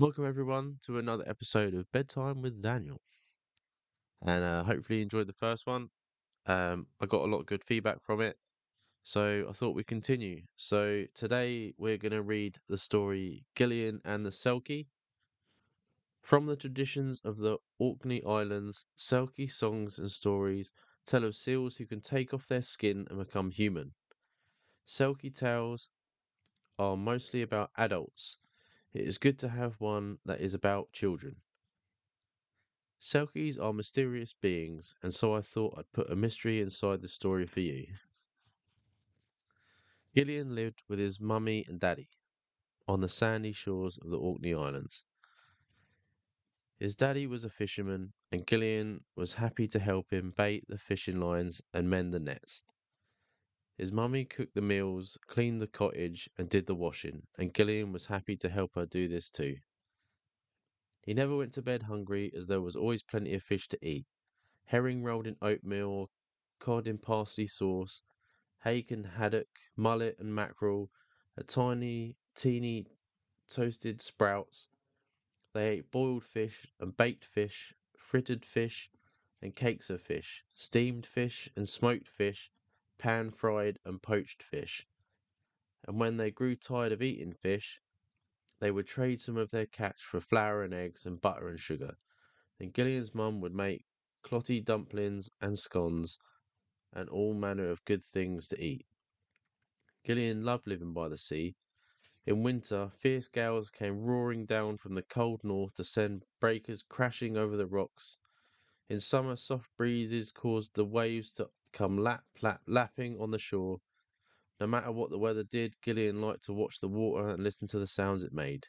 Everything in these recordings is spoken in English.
Welcome everyone to another episode of Bedtime with Daniel. And uh, hopefully you enjoyed the first one. Um, I got a lot of good feedback from it. So I thought we'd continue. So today we're going to read the story Gillian and the Selkie. From the traditions of the Orkney Islands, Selkie songs and stories tell of seals who can take off their skin and become human. Selkie tales are mostly about adults it is good to have one that is about children. Selkies are mysterious beings, and so I thought I'd put a mystery inside the story for you. Gillian lived with his mummy and daddy on the sandy shores of the Orkney Islands. His daddy was a fisherman, and Gillian was happy to help him bait the fishing lines and mend the nets. His mummy cooked the meals, cleaned the cottage, and did the washing, and Gillian was happy to help her do this too. He never went to bed hungry, as there was always plenty of fish to eat herring rolled in oatmeal, cod in parsley sauce, hake and haddock, mullet and mackerel, a tiny, teeny toasted sprouts. They ate boiled fish and baked fish, frittered fish and cakes of fish, steamed fish and smoked fish, pan fried and poached fish. And when they grew tired of eating fish, they would trade some of their catch for flour and eggs and butter and sugar. Then Gillian's mum would make clootie dumplings and scones and all manner of good things to eat. Gillian loved living by the sea. In winter, fierce gales came roaring down from the cold north to send breakers crashing over the rocks. In summer, soft breezes caused the waves to come lap, lap, lapping on the shore. No matter what the weather did, Gillian liked to watch the water and listen to the sounds it made.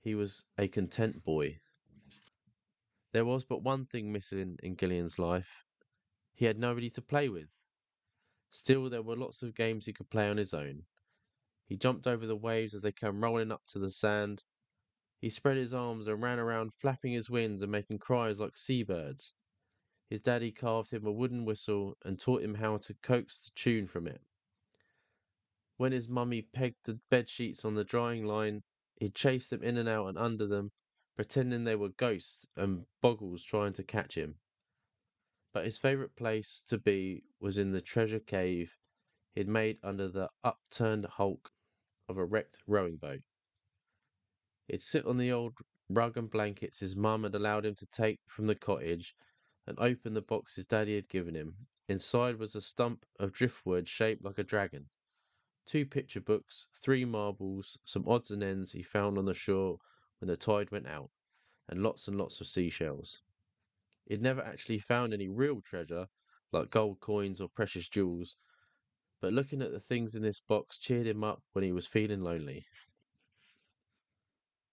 He was a content boy. There was but one thing missing in Gillian's life. He had nobody to play with. Still, there were lots of games he could play on his own. He jumped over the waves as they came rolling up to the sand. He spread his arms and ran around flapping his wings and making cries like seabirds. His daddy carved him a wooden whistle and taught him how to coax the tune from it. When his mummy pegged the bed sheets on the drying line, he'd chase them in and out and under them, pretending they were ghosts and boggles trying to catch him. But his favourite place to be was in the treasure cave he'd made under the upturned hulk of a wrecked rowing boat. He'd sit on the old rug and blankets his mum had allowed him to take from the cottage and opened the box his daddy had given him. Inside was a stump of driftwood shaped like a dragon, two picture books, three marbles, some odds and ends he found on the shore when the tide went out, and lots and lots of seashells. He'd never actually found any real treasure, like gold coins or precious jewels, but looking at the things in this box cheered him up when he was feeling lonely.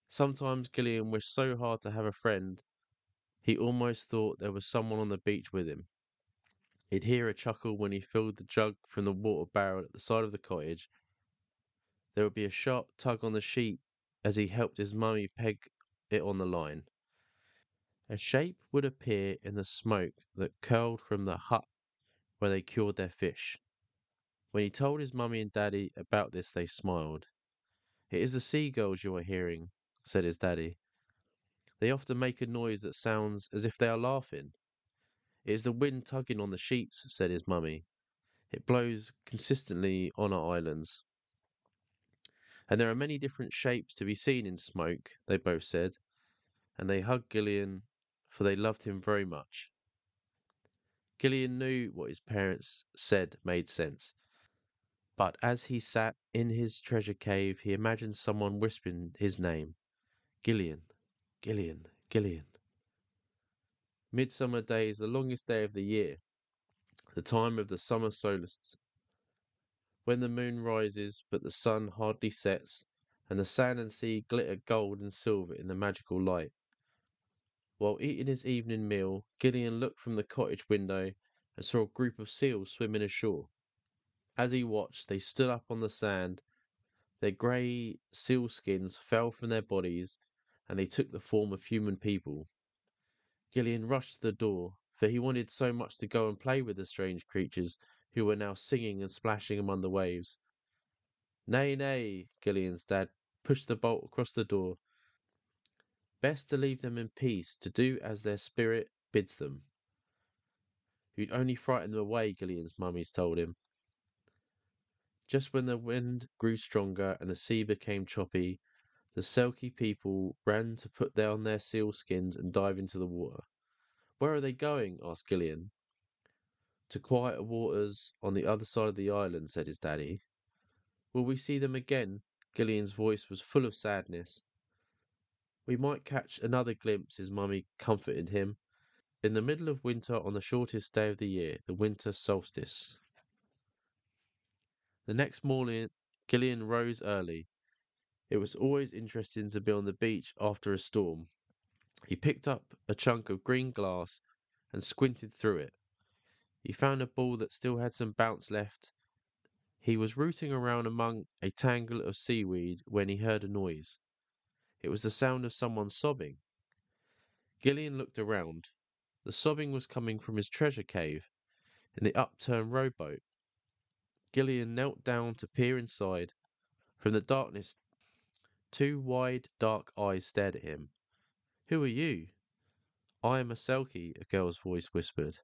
Sometimes Gillian wished so hard to have a friend he almost thought there was someone on the beach with him. He'd hear a chuckle when he filled the jug from the water barrel at the side of the cottage. There would be a sharp tug on the sheet as he helped his mummy peg it on the line. A shape would appear in the smoke that curled from the hut where they cured their fish. When he told his mummy and daddy about this, they smiled. It is the seagulls you are hearing, said his daddy. They often make a noise that sounds as if they are laughing. It is the wind tugging on the sheets, said his mummy. It blows consistently on our islands. And there are many different shapes to be seen in smoke, they both said, and they hugged Gillian, for they loved him very much. Gillian knew what his parents said made sense, but as he sat in his treasure cave, he imagined someone whispering his name Gillian, Gillian, Gillian. Midsummer Day is the longest day of the year, the time of the summer solstice, when the moon rises but the sun hardly sets, and the sand and sea glitter gold and silver in the magical light. While eating his evening meal, Gillian looked from the cottage window and saw a group of seals swimming ashore. As he watched, they stood up on the sand. Their grey seal skins fell from their bodies and they took the form of human people. Gillian rushed to the door, for he wanted so much to go and play with the strange creatures who were now singing and splashing among the waves. Nay, nay, Gillian's dad pushed the bolt across the door. Best to leave them in peace, to do as their spirit bids them. You'd only frighten them away, Gillian's mummies told him. Just when the wind grew stronger and the sea became choppy, the Selkie people ran to put down their seal skins and dive into the water. Where are they going? asked Gillian. To quieter waters on the other side of the island, said his daddy. Will we see them again? Gillian's voice was full of sadness. We might catch another glimpse, his mummy comforted him. In the middle of winter, on the shortest day of the year, the winter solstice. The next morning, Gillian rose early. It was always interesting to be on the beach after a storm. He picked up a chunk of green glass and squinted through it. He found a ball that still had some bounce left. He was rooting around among a tangle of seaweed when he heard a noise. It was the sound of someone sobbing. Gillian looked around. The sobbing was coming from his treasure cave in the upturned rowboat. Gillian knelt down to peer inside. From the darkness, two wide, dark eyes stared at him. Who are you? I am a Selkie, a girl's voice whispered.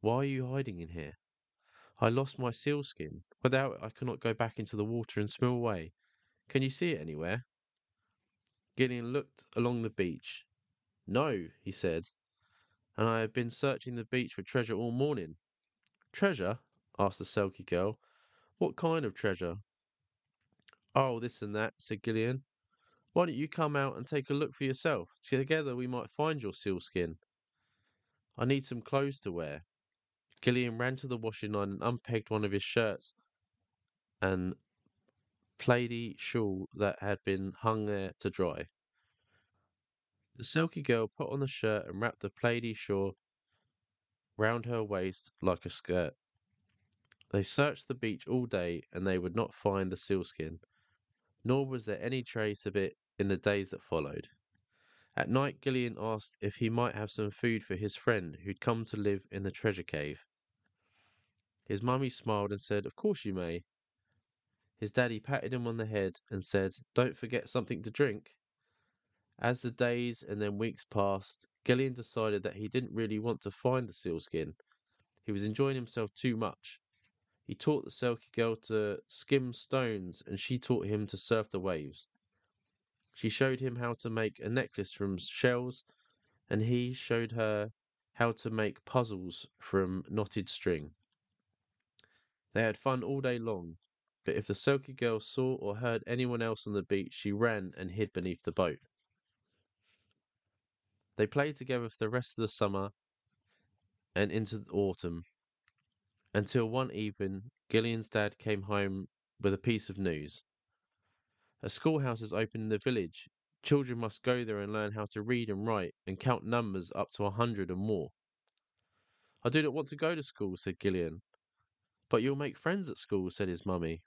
Why are you hiding in here? I lost my sealskin. Without it, I cannot go back into the water and swim away. Can you see it anywhere? Gillian looked along the beach. No, he said, and I have been searching the beach for treasure all morning. Treasure? asked the Selkie girl. What kind of treasure? Oh, this and that, said Gillian. Why don't you come out and take a look for yourself? Together we might find your sealskin. I need some clothes to wear. Gillian ran to the washing line and unpegged one of his shirts and plaidey shawl that had been hung there to dry. The Selkie girl put on the shirt and wrapped the plaidey shawl round her waist like a skirt. They searched the beach all day and they would not find the sealskin, nor was there any trace of it in the days that followed. At night, Gillian asked if he might have some food for his friend who'd come to live in the treasure cave. His mummy smiled and said, Of course you may. His daddy patted him on the head and said, Don't forget something to drink. As the days and then weeks passed, Gillian decided that he didn't really want to find the sealskin. He was enjoying himself too much. He taught the Selkie girl to skim stones, and she taught him to surf the waves. She showed him how to make a necklace from shells, and he showed her how to make puzzles from knotted string. They had fun all day long, but if the Selkie girl saw or heard anyone else on the beach, she ran and hid beneath the boat. They played together for the rest of the summer and into the autumn, until one evening Gillian's dad came home with a piece of news. A schoolhouse is open in the village. Children must go there and learn how to read and write and count numbers up to a hundred and more. I do not want to go to school, said Gillian. But you'll make friends at school, said his mummy.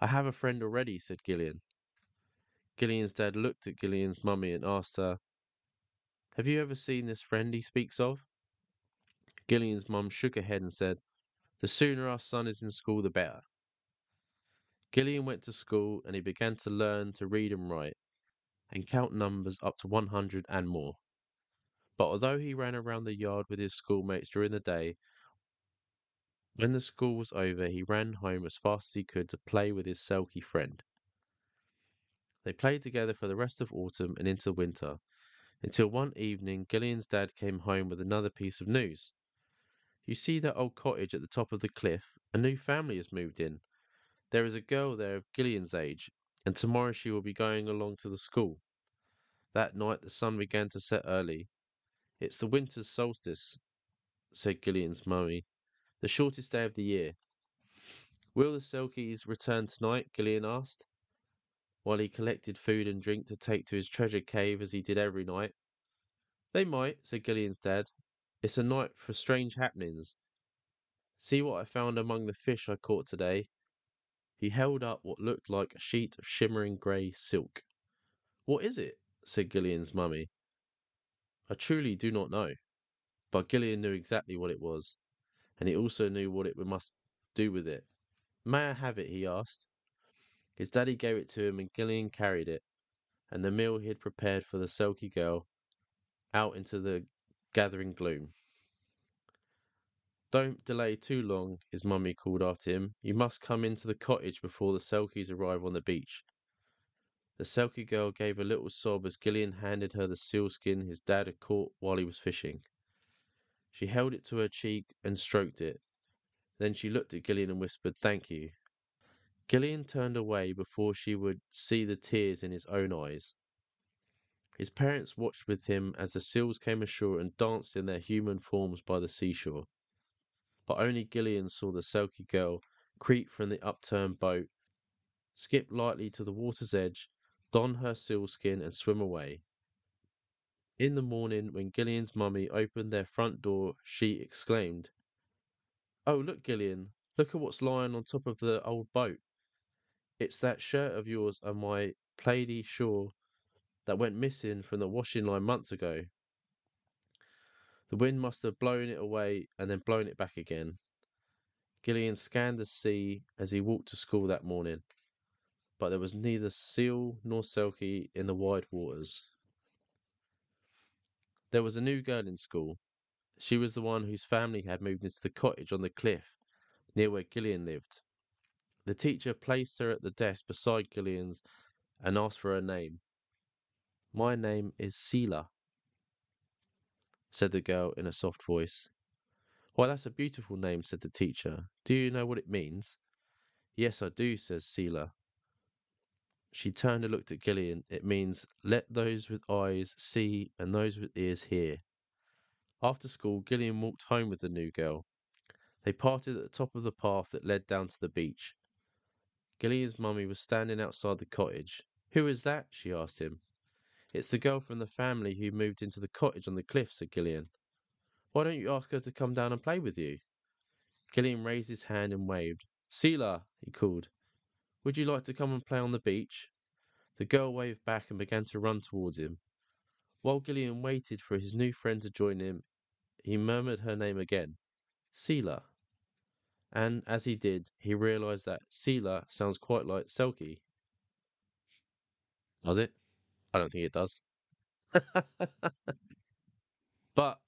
I have a friend already, said Gillian. Gillian's dad looked at Gillian's mummy and asked her, Have you ever seen this friend he speaks of? Gillian's mum shook her head and said, The sooner our son is in school, the better. Gillian went to school and he began to learn to read and write and count numbers up to 100 and more. But although he ran around the yard with his schoolmates during the day, when the school was over, he ran home as fast as he could to play with his Selkie friend. They played together for the rest of autumn and into winter, until one evening Gillian's dad came home with another piece of news. You see that old cottage at the top of the cliff? A new family has moved in. There is a girl there of Gillian's age, and tomorrow she will be going along to the school. That night the sun began to set early. It's the winter's solstice, said Gillian's mummy, the shortest day of the year. Will the Selkies return tonight? Gillian asked, while he collected food and drink to take to his treasure cave as he did every night. They might, said Gillian's dad. It's a night for strange happenings. See what I found among the fish I caught today. He held up what looked like a sheet of shimmering grey silk. What is it? said Gillian's mummy. I truly do not know. But Gillian knew exactly what it was, and he also knew what it must do with it. May I have it? he asked. His daddy gave it to him, and Gillian carried it. and the meal he had prepared for the Selkie girl out into the gathering gloom. Don't delay too long, his mummy called after him. You must come into the cottage before the Selkies arrive on the beach. The Selkie girl gave a little sob as Gillian handed her the sealskin his dad had caught while he was fishing. She held it to her cheek and stroked it. Then she looked at Gillian and whispered, Thank you. Gillian turned away before she would see the tears in his own eyes. His parents watched with him as the seals came ashore and danced in their human forms by the seashore. But only Gillian saw the Selkie girl creep from the upturned boat, skip lightly to the water's edge, don her sealskin, and swim away. In the morning, when Gillian's mummy opened their front door, she exclaimed, Oh, look, Gillian, look at what's lying on top of the old boat. It's that shirt of yours and my plaidie shawl that went missing from the washing line months ago. The wind must have blown it away and then blown it back again. Gillian scanned the sea as he walked to school that morning, but there was neither seal nor selkie in the wide waters. There was a new girl in school. She was the one whose family had moved into the cottage on the cliff near where Gillian lived. The teacher placed her at the desk beside Gillian's and asked for her name. My name is Selah, said the girl in a soft voice. Why, that's a beautiful name, said the teacher. Do you know what it means? Yes, I do, says Selah. She turned and looked at Gillian. It means, let those with eyes see and those with ears hear. After school, Gillian walked home with the new girl. They parted at the top of the path that led down to the beach. Gillian's mummy was standing outside the cottage. Who is that? she asked him. It's the girl from the family who moved into the cottage on the cliff, said Gillian. Why don't you ask her to come down and play with you? Gillian raised his hand and waved. Selah, he called. Would you like to come and play on the beach? The girl waved back and began to run towards him. While Gillian waited for his new friend to join him, he murmured her name again, Selah. And as he did, he realized that Selah sounds quite like Selkie. Does it? I don't think it does. but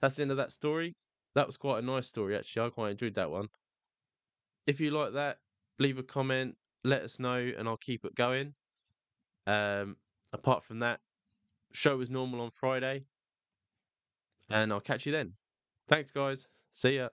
that's the end of that story. That was quite a nice story, actually. I quite enjoyed that one. If you like that, leave a comment, let us know, and I'll keep it going. Um, apart from that, show is normal on Friday, and I'll catch you then. Thanks, guys. See ya.